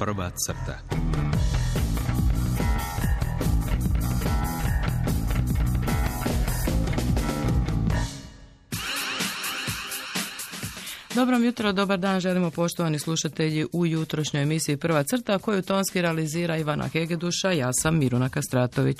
Prva crta. Dobro jutro, dobar dan, želimo poštovani slušatelji u jutrošnjoj emisiji Prva crta koju tonski realizira Ivana Hegeduša, ja sam Miruna Kastratović.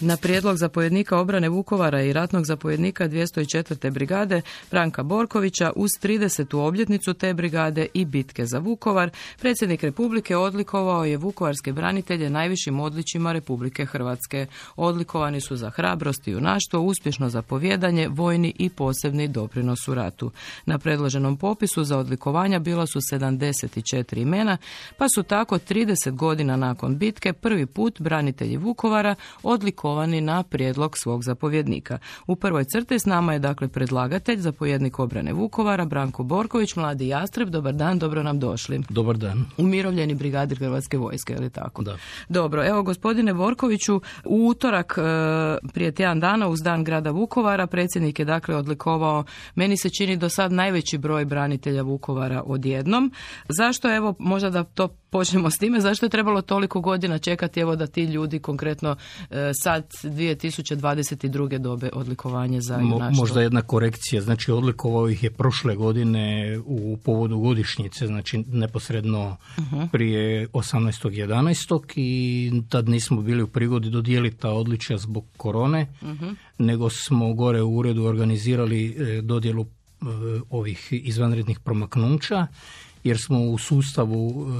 Na prijedlog zapovjednika obrane Vukovara i ratnog zapovjednika 204. brigade Branka Borkovića uz 30. obljetnicu te brigade i bitke za Vukovar, predsjednik Republike odlikovao je vukovarske branitelje najvišim odličima Republike Hrvatske. Odlikovani su za hrabrost i junaštvo, uspješno zapovjedanje, vojni i posebni doprinos u ratu. Na predloženom popisu za odlikovanja bilo su 74 imena, pa su tako 30 godina nakon bitke prvi put branitelji Vukovara odlikovani na prijedlog svog zapovjednika. U prvoj crti s nama je dakle predlagatelj, zapovjednik obrane Vukovara, Branko Borković, mladi Jastreb. Dobar dan, dobro nam došli. Dobar dan. Umirovljeni brigadir Hrvatske vojske, je li tako? Da. Dobro, evo gospodine Borkoviću, u utorak e, prije tjedan dana uz dan grada Vukovara predsjednik je dakle odlikovao, meni se čini do sad najveći broj branitelja Vukovara odjednom. Zašto evo, možda da to počnemo s time, zašto je trebalo toliko godina čekati evo da ti ljudi konkretno e, sad 2022. dobe odlikovanje za junaštvo? Možda jedna korekcija, znači odlikovao ih je prošle godine u povodu godišnjice, znači neposredno uh-huh. prije 18.11. i tad nismo bili u prigodi dodijeliti ta odličja zbog korone, uh nego smo gore u uredu organizirali e, dodjelu e, ovih izvanrednih promaknuća jer smo u sustavu e,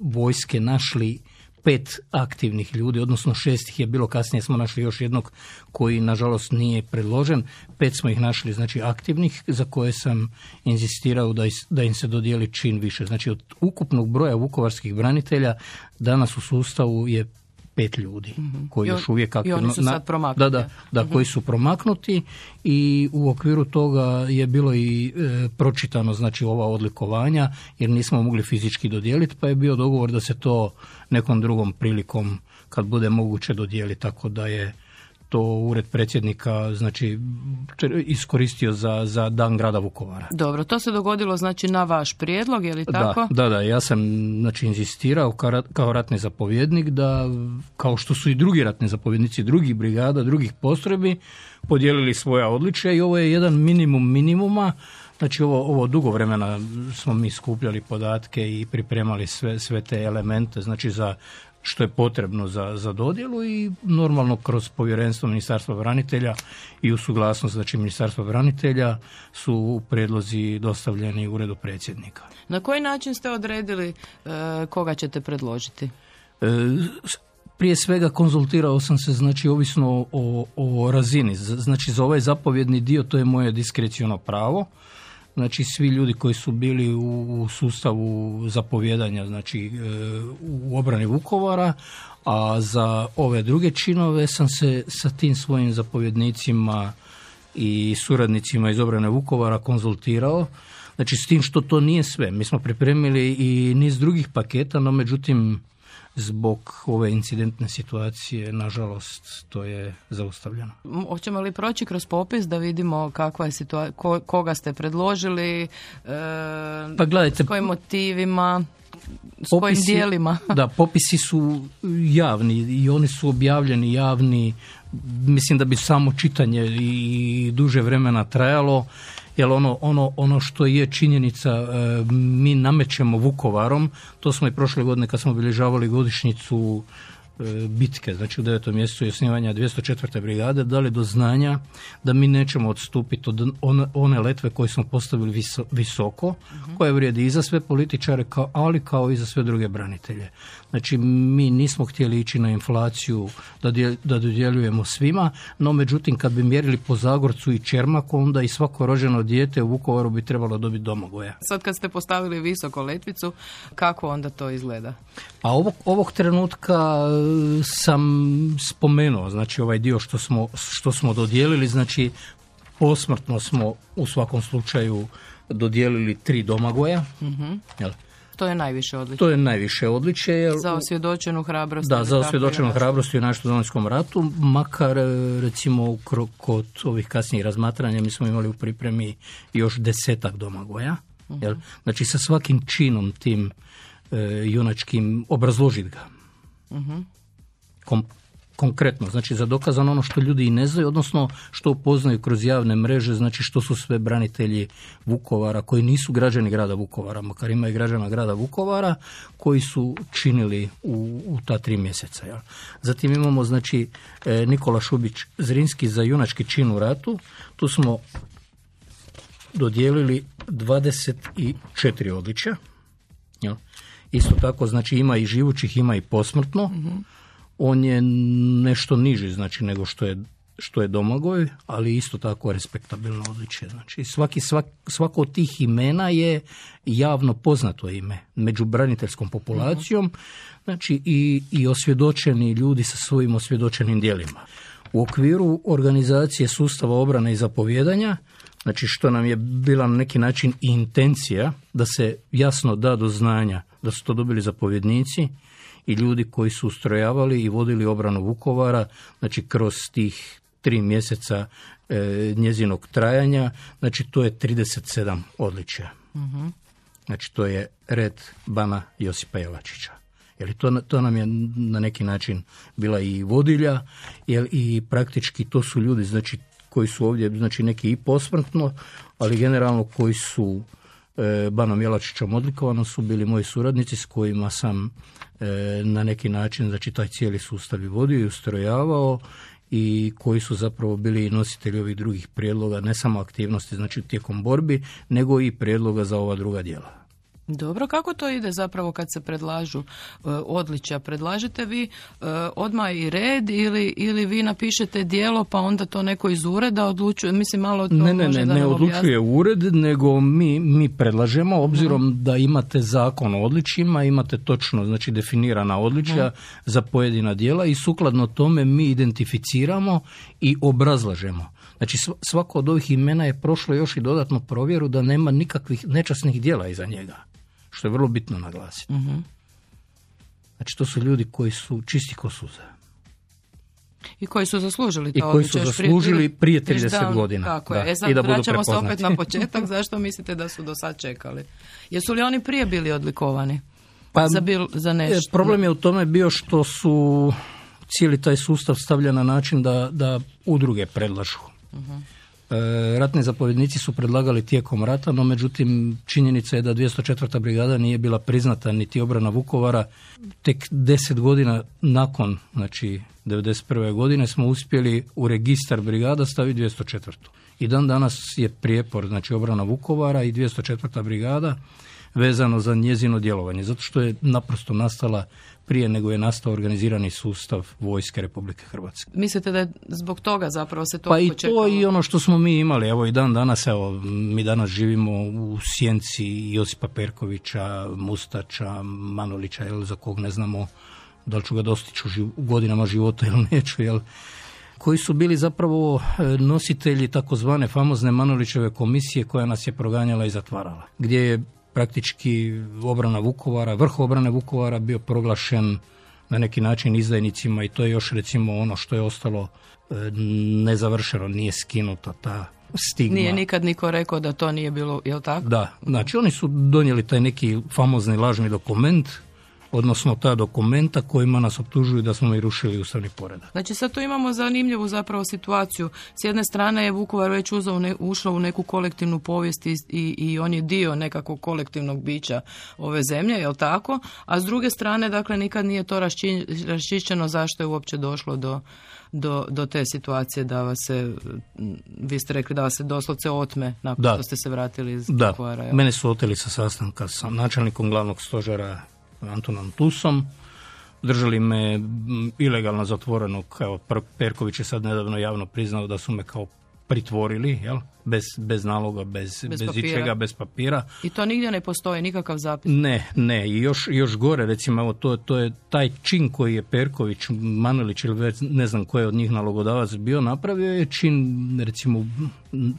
vojske našli pet aktivnih ljudi, odnosno šest ih je bilo, kasnije smo našli još jednog koji nažalost nije predložen, pet smo ih našli znači aktivnih za koje sam inzistirao da, da im se dodijeli čin više. Znači od ukupnog broja vukovarskih branitelja danas u sustavu je pet ljudi mm koji još uvijek aktivno... I oni su sad promaknuti. Da, da, da mhm. koji su promaknuti i u okviru toga je bilo i e, pročitano znači ova odlikovanja jer nismo mogli fizički dodijeliti pa je bio dogovor da se to nekom drugom prilikom kad bude moguće dodijeliti tako da je to ured predsjednika znači iskoristio za, za dan grada Vukovara. Dobro, to se dogodilo znači na vaš prijedlog, je li tako? Da, da, da ja sam znači inzistirao kao, kao ratni zapovjednik da kao što su i drugi ratni zapovjednici drugih brigada, drugih postrojbi podijelili svoja odličja i ovo je jedan minimum minimuma Znači ovo, ovo dugo vremena smo mi skupljali podatke i pripremali sve, sve te elemente, znači za što je potrebno za, za dodjelu i normalno kroz povjerenstvo Ministarstva branitelja i u suglasnost znači Ministarstva branitelja su predlozi dostavljeni uredu predsjednika. Na koji način ste odredili e, koga ćete predložiti? E, prije svega konzultirao sam se znači ovisno o, o razini. Znači za ovaj zapovjedni dio to je moje diskreciono pravo znači svi ljudi koji su bili u sustavu zapovjedanja znači e, u obrani Vukovara a za ove druge činove sam se sa tim svojim zapovjednicima i suradnicima iz obrane Vukovara konzultirao. Znači s tim što to nije sve. Mi smo pripremili i niz drugih paketa no međutim zbog ove incidentne situacije, nažalost, to je zaustavljeno. Hoćemo li proći kroz popis da vidimo kakva je situacija, koga ste predložili, e, pa gledajte, s kojim motivima, s kojim dijelima? Da, popisi su javni i oni su objavljeni javni. Mislim da bi samo čitanje i duže vremena trajalo jer ono, ono, ono što je činjenica e, mi namećemo Vukovarom, to smo i prošle godine kad smo obilježavali godišnjicu bitke, znači u devetom mjesecu je osnivanja 204. brigade, dali do znanja da mi nećemo odstupiti od one, letve koje smo postavili visoko, mhm. koje vrijedi i za sve političare, kao, ali kao i za sve druge branitelje. Znači mi nismo htjeli ići na inflaciju da, da dodjeljujemo svima, no međutim kad bi mjerili po Zagorcu i Čermaku, onda i svako rođeno dijete u Vukovaru bi trebalo dobiti domogoja. Sad kad ste postavili visoko letvicu, kako onda to izgleda? A ovog, ovog trenutka sam spomenuo, znači ovaj dio što smo, što smo dodijelili, znači posmrtno smo u svakom slučaju dodijelili tri domagoja. mm To je najviše odličje. To je najviše odličje. Jel, za osvjedočenu hrabrost. Da, za osvjedočenu hrabrost u našem domovinskom ratu, makar recimo kod ovih kasnijih razmatranja mi smo imali u pripremi još desetak domagoja. Jel? Znači sa svakim činom tim e, junačkim obrazložiti ga. Kom, konkretno, znači za dokazano ono što ljudi i ne znaju, odnosno što upoznaju kroz javne mreže, znači što su sve branitelji Vukovara koji nisu građani grada Vukovara, makar ima i građana grada Vukovara, koji su činili u, u ta tri mjeseca. Ja. Zatim imamo znači e, Nikola Šubić Zrinski za junački čin u ratu, tu smo dodijelili 24 odličja. Ja. Isto tako, znači ima i živućih, ima i posmrtno on je nešto niži znači nego što je što je Domagoj, ali isto tako respektabilno odličje. Znači, svaki, svak, svako od tih imena je javno poznato ime među braniteljskom populacijom, znači i, i osvjedočeni ljudi sa svojim osvjedočenim djelima. U okviru organizacije sustava obrane i zapovjedanja, znači što nam je bila na neki način i intencija da se jasno da do znanja da su to dobili zapovjednici, i ljudi koji su ustrojavali i vodili obranu Vukovara, znači kroz tih tri mjeseca e, njezinog trajanja, znači to je 37 odličja. Znači to je red Bana Josipa Jelačića. Jer to, to nam je na neki način bila i vodilja, jer i praktički to su ljudi znači, koji su ovdje, znači neki i posmrtno, ali generalno koji su Banom Jelačićom odlikovano su bili moji suradnici s kojima sam E, na neki način znači taj cijeli sustav i vodio i ustrojavao i koji su zapravo bili nositelji ovih drugih prijedloga, ne samo aktivnosti znači tijekom borbi, nego i prijedloga za ova druga djela. Dobro, kako to ide zapravo kad se predlažu e, odličja? Predlažete vi e, odmah i red ili, ili vi napišete dijelo pa onda to neko iz ureda odlučuje? Mislim, malo to ne, ne, ne, ne odlučuje ured, nego mi, mi predlažemo, obzirom da imate zakon o odličjima, imate točno znači definirana odličja za pojedina dijela i sukladno tome mi identificiramo i obrazlažemo. Znači svako od ovih imena je prošlo još i dodatnu provjeru da nema nikakvih nečasnih dijela iza njega što je vrlo bitno naglasiti. uh Znači, to su ljudi koji su čisti ko suze. I koji su zaslužili to I koji su zaslužili prije, 30 godina. Tako je. E sad I da vraćamo se opet na početak. Zašto mislite da su do sad čekali? Jesu li oni prije bili odlikovani? Pa, za, bil, za nešto? Problem je u tome bio što su cijeli taj sustav stavlja na način da, da udruge predlažu. uh E, ratni zapovjednici su predlagali tijekom rata, no međutim činjenica je da 204. brigada nije bila priznata niti obrana Vukovara. Tek deset godina nakon, znači 1991. godine, smo uspjeli u registar brigada staviti 204. I dan danas je prijepor, znači obrana Vukovara i 204. brigada vezano za njezino djelovanje, zato što je naprosto nastala prije nego je nastao organizirani sustav vojske Republike Hrvatske. Mislite da je zbog toga zapravo se to Pa i to i ono što smo mi imali, evo i dan danas, evo, mi danas živimo u sjenci Josipa Perkovića, Mustača, Manolića, jel, za kog ne znamo da li ću ga dostići u godinama života ili neću, jel, koji su bili zapravo e, nositelji takozvane famozne Manolićeve komisije koja nas je proganjala i zatvarala, gdje je praktički obrana Vukovara, vrh obrane Vukovara bio proglašen na neki način izdajnicima i to je još recimo ono što je ostalo e, nezavršeno, nije skinuta ta stigma. Nije nikad niko rekao da to nije bilo, jel tako? Da, znači oni su donijeli taj neki famozni lažni dokument odnosno ta dokumenta kojima nas optužuju da smo mi rušili ustavni poredak. Znači sad tu imamo zanimljivu zapravo situaciju. S jedne strane je Vukovar već uzao ne, ušao u neku kolektivnu povijest i, i, on je dio nekakvog kolektivnog bića ove zemlje, jel tako? A s druge strane, dakle, nikad nije to raščišćeno zašto je uopće došlo do, do, do te situacije da vas se, vi ste rekli da vas se doslovce otme nakon što ste se vratili iz da. Vukovara. Mene su oteli sa sastanka sa načelnikom glavnog stožera Antonom Tusom. Držali me ilegalno zatvorenog, evo Perković je sad nedavno javno priznao da su me kao pritvorili, jel? Bez, bez naloga, bez, bez, bez ičega, bez papira. I to nigdje ne postoji, nikakav zapis? Ne, ne. I još, još gore, recimo, evo, to, to je taj čin koji je Perković, Manolić ili već ne znam koji je od njih nalogodavac bio napravio, je čin, recimo,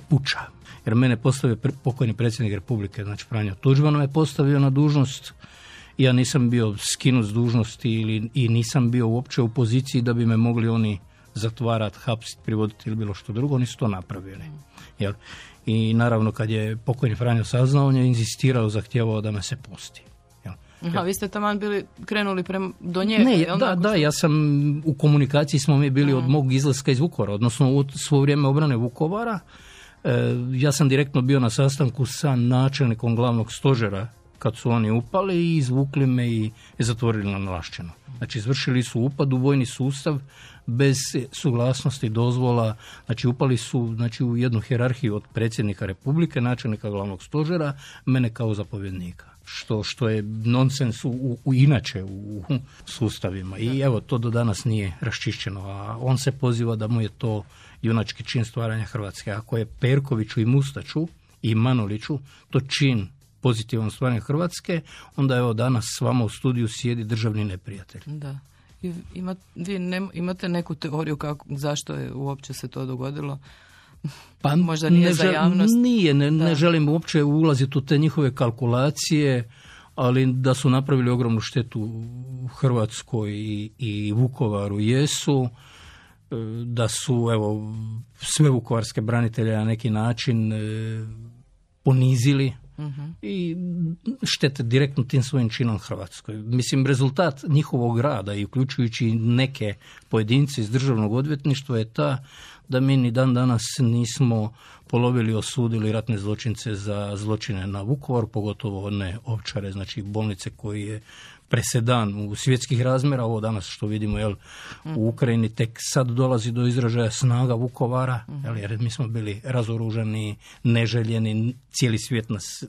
puča. Jer mene postavio pokojni predsjednik Republike, znači Franjo Tuđman me postavio na dužnost ja nisam bio skinut s dužnosti ili, i nisam bio uopće u poziciji da bi me mogli oni zatvarati, hapsiti, privoditi ili bilo što drugo, oni su to napravili. Jel? i naravno kad je pokojni Franjo saznao, on je inzistirao, zahtjevao da me se pusti. A vi ste taman bili krenuli prema, do njega? Ne, da, da, ja sam u komunikaciji smo mi bili od mog izlaska iz Vukovara, odnosno u svo vrijeme obrane Vukovara. E, ja sam direktno bio na sastanku sa načelnikom glavnog stožera kad su oni upali i izvukli me i zatvorili na nalašćeno. Znači izvršili su upad u vojni sustav bez suglasnosti dozvola, znači upali su znači, u jednu hjerarhiju od predsjednika Republike, načelnika glavnog stožera, mene kao zapovjednika. Što, što je nonsens u, u, inače u sustavima. I evo, to do danas nije raščišćeno. A on se poziva da mu je to junački čin stvaranja Hrvatske. Ako je Perkoviću i Mustaču i Manoliću to čin pozitivan stvaranja Hrvatske, onda evo danas s vama u studiju sjedi državni neprijatelj. Da. Ima, vi ne, imate neku teoriju kako, zašto je uopće se to dogodilo? Pa možda nije ne za javnost. Nije, ne, ne želim uopće ulaziti u te njihove kalkulacije, ali da su napravili ogromnu štetu u Hrvatskoj i, i Vukovaru jesu, e, da su evo sve vukovarske branitelje na neki način e, ponizili i štete direktno tim svojim činom Hrvatskoj. Mislim, rezultat njihovog rada i uključujući neke pojedince iz državnog odvjetništva je ta da mi ni dan danas nismo polovili osudili ratne zločince za zločine na Vukovar, pogotovo one ovčare, znači bolnice koji je presedan u svjetskih razmjera, ovo danas što vidimo jel, u Ukrajini tek sad dolazi do izražaja snaga Vukovara, jel, jer mi smo bili razoruženi, neželjeni, cijeli svijet nas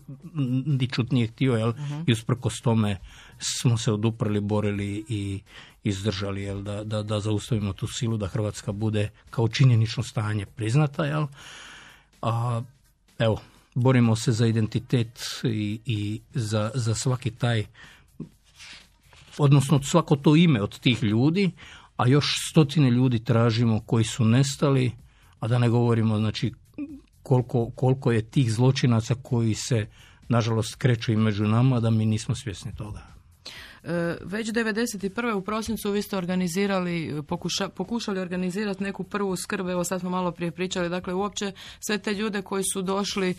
ničut nije htio jel, i usprkos tome smo se oduprli, borili i izdržali jel, da, da, da zaustavimo tu silu, da Hrvatska bude kao činjenično stanje priznata. Jel. A evo, borimo se za identitet i, i za, za svaki taj odnosno svako to ime od tih ljudi, a još stotine ljudi tražimo koji su nestali, a da ne govorimo znači koliko, koliko je tih zločinaca koji se nažalost kreću i među nama, da mi nismo svjesni toga. E, već 1991. u prosincu vi ste organizirali, pokuša, pokušali organizirati neku prvu skrb, evo sad smo malo prije pričali, dakle uopće sve te ljude koji su došli e,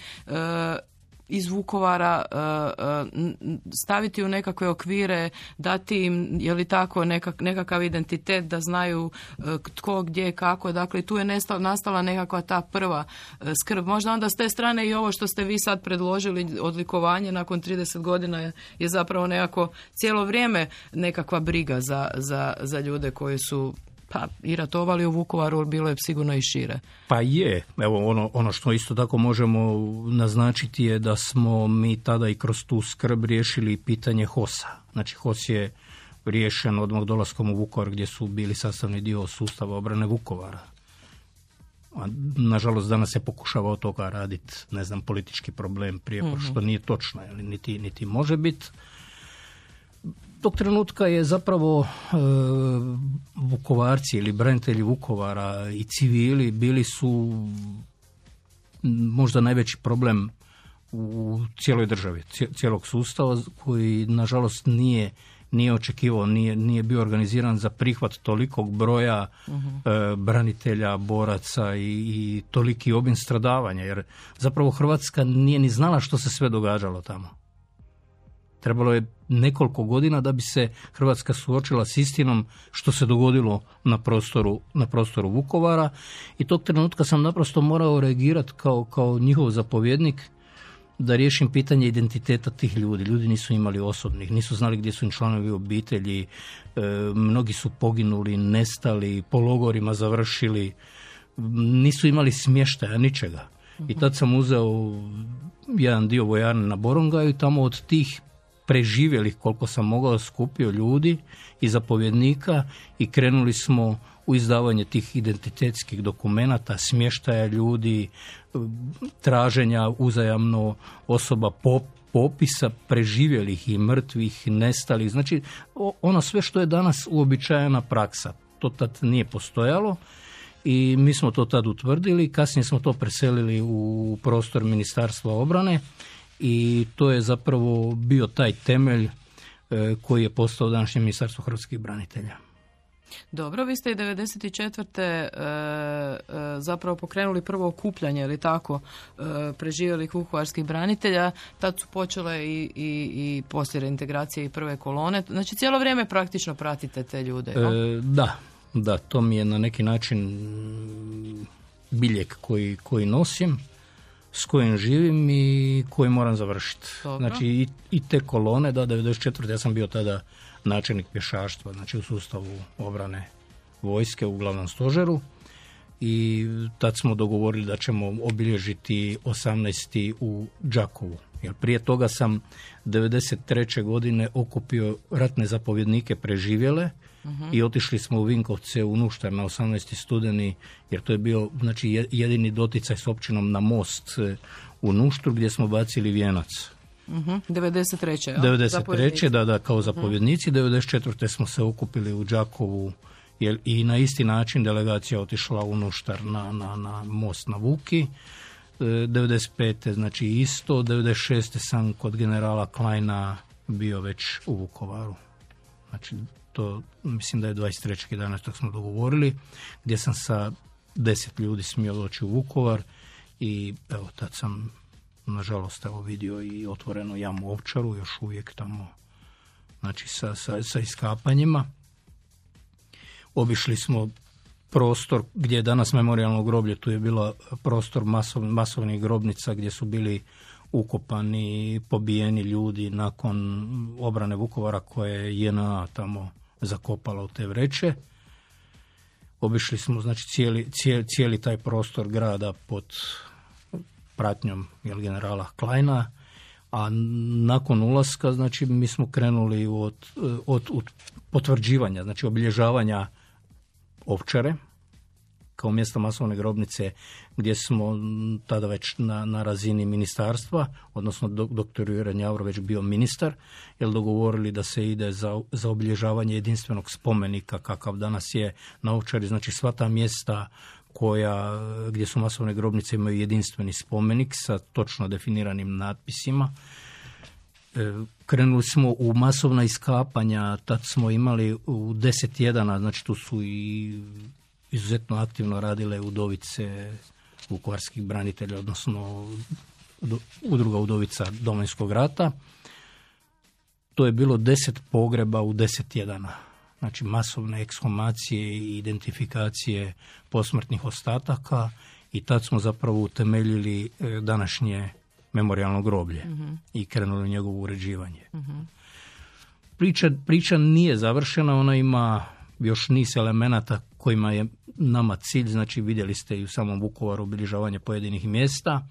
iz Vukovara e, e, staviti u nekakve okvire, dati im, je li tako, nekakav identitet da znaju e, tko, gdje, kako. Dakle, tu je nastala nekakva ta prva skrb. Možda onda s te strane i ovo što ste vi sad predložili, odlikovanje nakon 30 godina je zapravo nekako cijelo vrijeme nekakva briga za, za, za ljude koji su pa i ratovali u Vukovaru, bilo je sigurno i šire. Pa je, evo ono, ono što isto tako možemo naznačiti je da smo mi tada i kroz tu skrb riješili pitanje HOS-a. Znači HOS je riješen odmah dolaskom u Vukovar gdje su bili sastavni dio sustava obrane Vukovara. A, nažalost, danas se pokušava od toga raditi, ne znam, politički problem prije, mm što nije točno, niti, niti može biti tog trenutka je zapravo e, Vukovarci ili branitelji Vukovara i civili bili su možda najveći problem u cijeloj državi, cijelog sustava koji nažalost nije nije očekivao, nije, nije bio organiziran za prihvat tolikog broja uh branitelja, boraca i, i toliki obim stradavanja, jer zapravo Hrvatska nije ni znala što se sve događalo tamo. Trebalo je nekoliko godina da bi se Hrvatska suočila s istinom što se dogodilo na prostoru, na prostoru Vukovara i tog trenutka sam naprosto morao reagirati kao, kao njihov zapovjednik da riješim pitanje identiteta tih ljudi. Ljudi nisu imali osobnih, nisu znali gdje su im članovi obitelji, e, mnogi su poginuli, nestali, po logorima završili, nisu imali smještaja, ničega. I tad sam uzeo jedan dio vojarne na Borongaju i tamo od tih preživjelih koliko sam mogao skupio ljudi i zapovjednika i krenuli smo u izdavanje tih identitetskih dokumenata, smještaja ljudi, traženja uzajamno osoba popisa preživjelih i mrtvih, nestalih. Znači, ono sve što je danas uobičajena praksa. To tad nije postojalo i mi smo to tad utvrdili. Kasnije smo to preselili u prostor Ministarstva obrane i to je zapravo bio taj temelj e, koji je postao današnje ministarstvo hrvatskih branitelja. Dobro, vi ste i 94. E, e, zapravo pokrenuli prvo okupljanje, ili tako, preživjelih vukovarskih branitelja. Tad su počele i, i, i poslije reintegracije i prve kolone. Znači, cijelo vrijeme praktično pratite te ljude. E, da, da, to mi je na neki način biljeg koji, koji nosim s kojim živim i koji moram završiti. Znači i, i te kolone, da, 94. ja sam bio tada načelnik pješaštva, znači u sustavu obrane vojske u glavnom stožeru i tad smo dogovorili da ćemo obilježiti 18. u Đakovu. Jer prije toga sam 93. godine okupio ratne zapovjednike preživjele i otišli smo u Vinkovce u Nuštar na 18. studeni jer to je bio znači, jedini doticaj s općinom na most e, u Nuštru gdje smo bacili vijenac. Uh-huh. 93. 93. da, da, kao zapovjednici. Uh-huh. 94. smo se okupili u Đakovu jer i na isti način delegacija otišla u Nuštar na, na, na most na Vuki. 95. E, znači isto, 96. sam kod generala Kleina bio već u Vukovaru. Znači to mislim da je 23.11. smo dogovorili, gdje sam sa deset ljudi smio doći u Vukovar i evo tad sam nažalost evo vidio i otvoreno jamu Ovčaru, još uvijek tamo znači sa, sa, sa iskapanjima. Obišli smo prostor gdje je danas memorialno groblje, tu je bilo prostor masov, masovnih grobnica gdje su bili ukopani, pobijeni ljudi nakon obrane Vukovara koje je JNA tamo zakopala u te vreće. Obišli smo znači cijeli, cijeli, cijeli taj prostor grada pod pratnjom jel, generala Kleina, a nakon ulaska znači mi smo krenuli od, od, od potvrđivanja, znači obilježavanja ovčare, kao mjesto masovne grobnice gdje smo tada već na, na razini ministarstva, odnosno doktor Jure Njavro već bio ministar, jer dogovorili da se ide za, za obilježavanje jedinstvenog spomenika kakav danas je na znači sva ta mjesta koja, gdje su masovne grobnice imaju jedinstveni spomenik sa točno definiranim natpisima. E, krenuli smo u masovna iskapanja, tad smo imali u deset jedana, znači tu su i izuzetno aktivno radile udovice vukovarskih branitelja, odnosno udruga udovica Domovinskog rata. To je bilo deset pogreba u deset tjedana. Znači masovne ekshumacije i identifikacije posmrtnih ostataka i tad smo zapravo utemeljili e, današnje memorialno groblje mhm. i krenuli u njegovo uređivanje. Mhm. Priča, priča nije završena, ona ima još niz elemenata kojima je nama cilj, znači vidjeli ste i u samom Vukovaru obilježavanje pojedinih mjesta,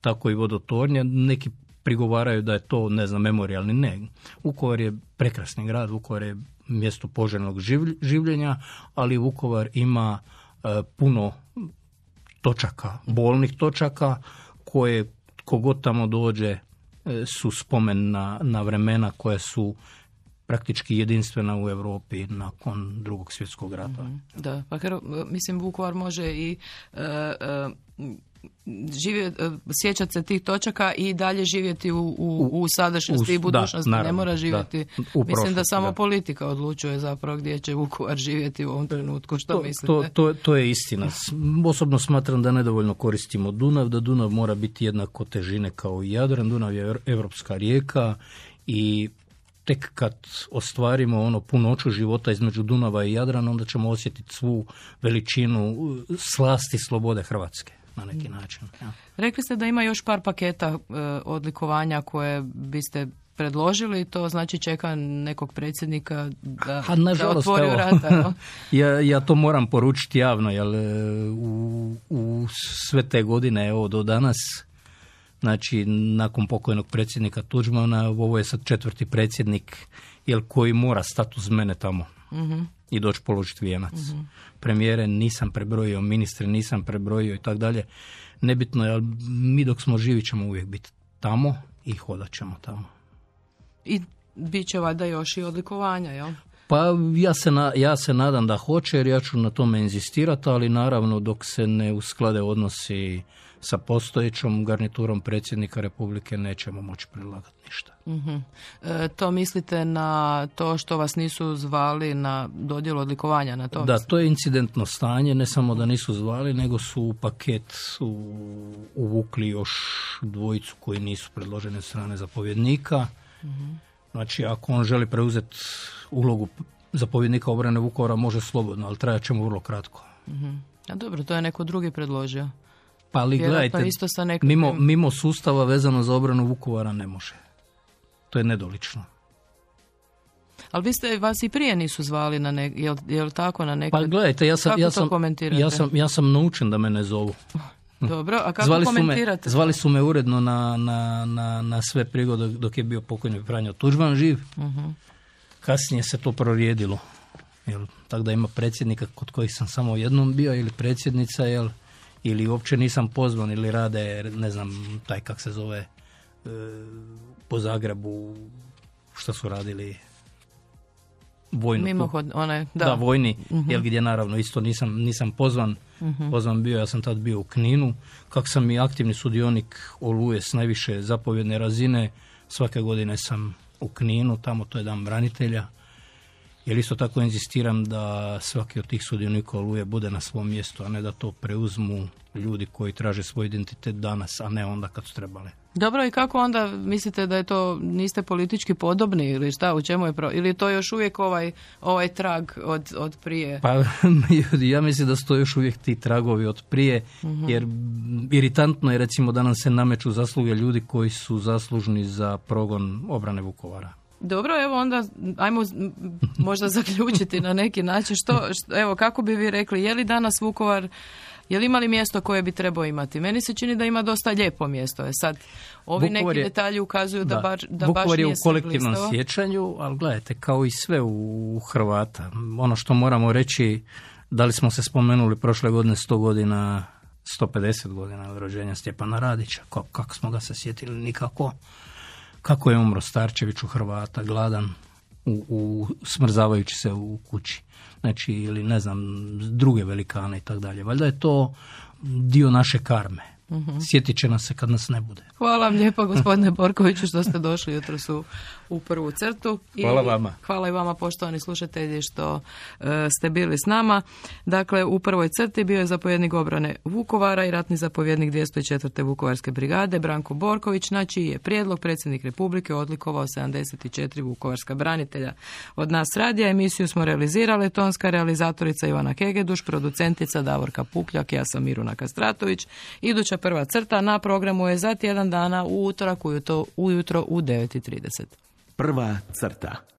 tako i vodotornje. Neki prigovaraju da je to, ne znam, memorialni ne. Vukovar je prekrasni grad, Vukovar je mjesto poželjnog življenja, ali Vukovar ima e, puno točaka, bolnih točaka koje kogod tamo dođe e, su spomen na, na vremena koje su praktički jedinstvena u Europi nakon drugog svjetskog rata. Mhm. Da, pa mislim Vukovar može i uh, uh, živjeti, sjećati se tih točaka i dalje živjeti u, u, u sadašnjosti i budućnosti. ne mora živjeti. Mislim da samo politika odlučuje zapravo gdje će Vukovar živjeti u ovom trenutku. Što to, mislite? To, to, to, je istina. Osobno smatram da nedovoljno koristimo Dunav, da Dunav mora biti jednako težine kao i Jadran. Dunav je evropska rijeka i tek kad ostvarimo ono punoću života između Dunava i Jadrana, onda ćemo osjetiti svu veličinu slasti slobode Hrvatske na neki način. Ja. Rekli ste da ima još par paketa e, odlikovanja koje biste predložili, to znači čeka nekog predsjednika da, A, nažalost, da otvori vrata. ja, ja to moram poručiti javno, jer e, u, u sve te godine evo, do danas znači nakon pokojnog predsjednika Tuđmana, ovo je sad četvrti predsjednik jel koji mora stati uz mene tamo uh i doći položiti vijenac. uh Premijere nisam prebrojio, ministre nisam prebrojio i tako dalje. Nebitno je, ali mi dok smo živi ćemo uvijek biti tamo i hodat ćemo tamo. I bit će valjda još i odlikovanja, jel? Pa ja se, na, ja se nadam da hoće jer ja ću na tome inzistirati, ali naravno dok se ne usklade odnosi sa postojećom garniturom predsjednika Republike nećemo moći predlagati ništa. uh to mislite na to što vas nisu zvali na dodjelu odlikovanja na to? Da, to je incidentno stanje, ne samo da nisu zvali, nego su u paket uvukli još dvojicu koji nisu predložene strane zapovjednika. uh Znači, ako on želi preuzeti ulogu zapovjednika obrane Vukovara, može slobodno, ali trajat ćemo vrlo kratko. uh A dobro, to je neko drugi predložio. Pa ali gledajte, isto sa mimo, mimo sustava vezano za obranu Vukovara ne može. To je nedolično. Ali vi ste, vas i prije nisu zvali na ne, jel, jel tako na neke... Pa gledajte, ja sam, ja sam, ja sam, ja sam naučen da me ne zovu. Dobro, a kako zvali komentirate? Su me, zvali su me uredno na, na, na, na sve prigode dok je bio pokojni Franjo Tuđman živ. uh Kasnije se to prorijedilo. Jel, tako da ima predsjednika kod kojih sam samo jednom bio ili predsjednica, jel, ili uopće nisam pozvan ili rade, ne znam, taj kak se zove, e, po Zagrebu, što su radili vojnu. Mimohod, one, da. da. vojni, uh jel gdje naravno isto nisam, nisam pozvan, uh pozvan bio, ja sam tad bio u Kninu, kak sam i aktivni sudionik Oluje s najviše zapovjedne razine, svake godine sam u Kninu, tamo to je dan branitelja, jer isto tako inzistiram da svaki od tih sudionika oluje bude na svom mjestu, a ne da to preuzmu ljudi koji traže svoj identitet danas, a ne onda kad su trebali. Dobro, i kako onda mislite da je to, niste politički podobni ili šta, u čemu je pro... Ili je to još uvijek ovaj, ovaj trag od, od prije? Pa ja mislim da su to još uvijek ti tragovi od prije, mhm. jer iritantno je recimo da nam se nameću zasluge ljudi koji su zaslužni za progon obrane Vukovara. Dobro, evo onda ajmo možda zaključiti na neki način. Što, evo, kako bi vi rekli, je li danas Vukovar, je li imali mjesto koje bi trebao imati? Meni se čini da ima dosta lijepo mjesto. Je sad, ovi neki detalji ukazuju da, da, bar, da Vukovar baš je u kolektivnom sjećanju, ali gledajte, kao i sve u Hrvata. Ono što moramo reći, da li smo se spomenuli prošle godine 100 godina 150 godina od rođenja Stjepana Radića. Kako smo ga se sjetili? Nikako kako je umro Starčević u Hrvata, gladan, u, u, smrzavajući se u kući. Znači, ili ne znam, druge velikane i tako dalje. Valjda je to dio naše karme. Uh-huh. Sjetit će nas se kad nas ne bude. Hvala vam lijepo gospodine Borkoviću što ste došli jutros u, u prvu crtu. I hvala vama. Hvala i vama poštovani slušatelji što e, ste bili s nama. Dakle, u prvoj crti bio je zapovjednik obrane Vukovara i ratni zapovjednik 204. Vukovarske brigade Branko Borković, na čiji je prijedlog predsjednik Republike odlikovao 74 Vukovarska branitelja. Od nas radija emisiju smo realizirali tonska realizatorica Ivana Kegeduš, producentica Davorka Pupljak, ja sam Miruna Kastratović. Iduća prva crta na programu je za tjedan dana u utorak ujutro, ujutro u 9.30. Prva crta.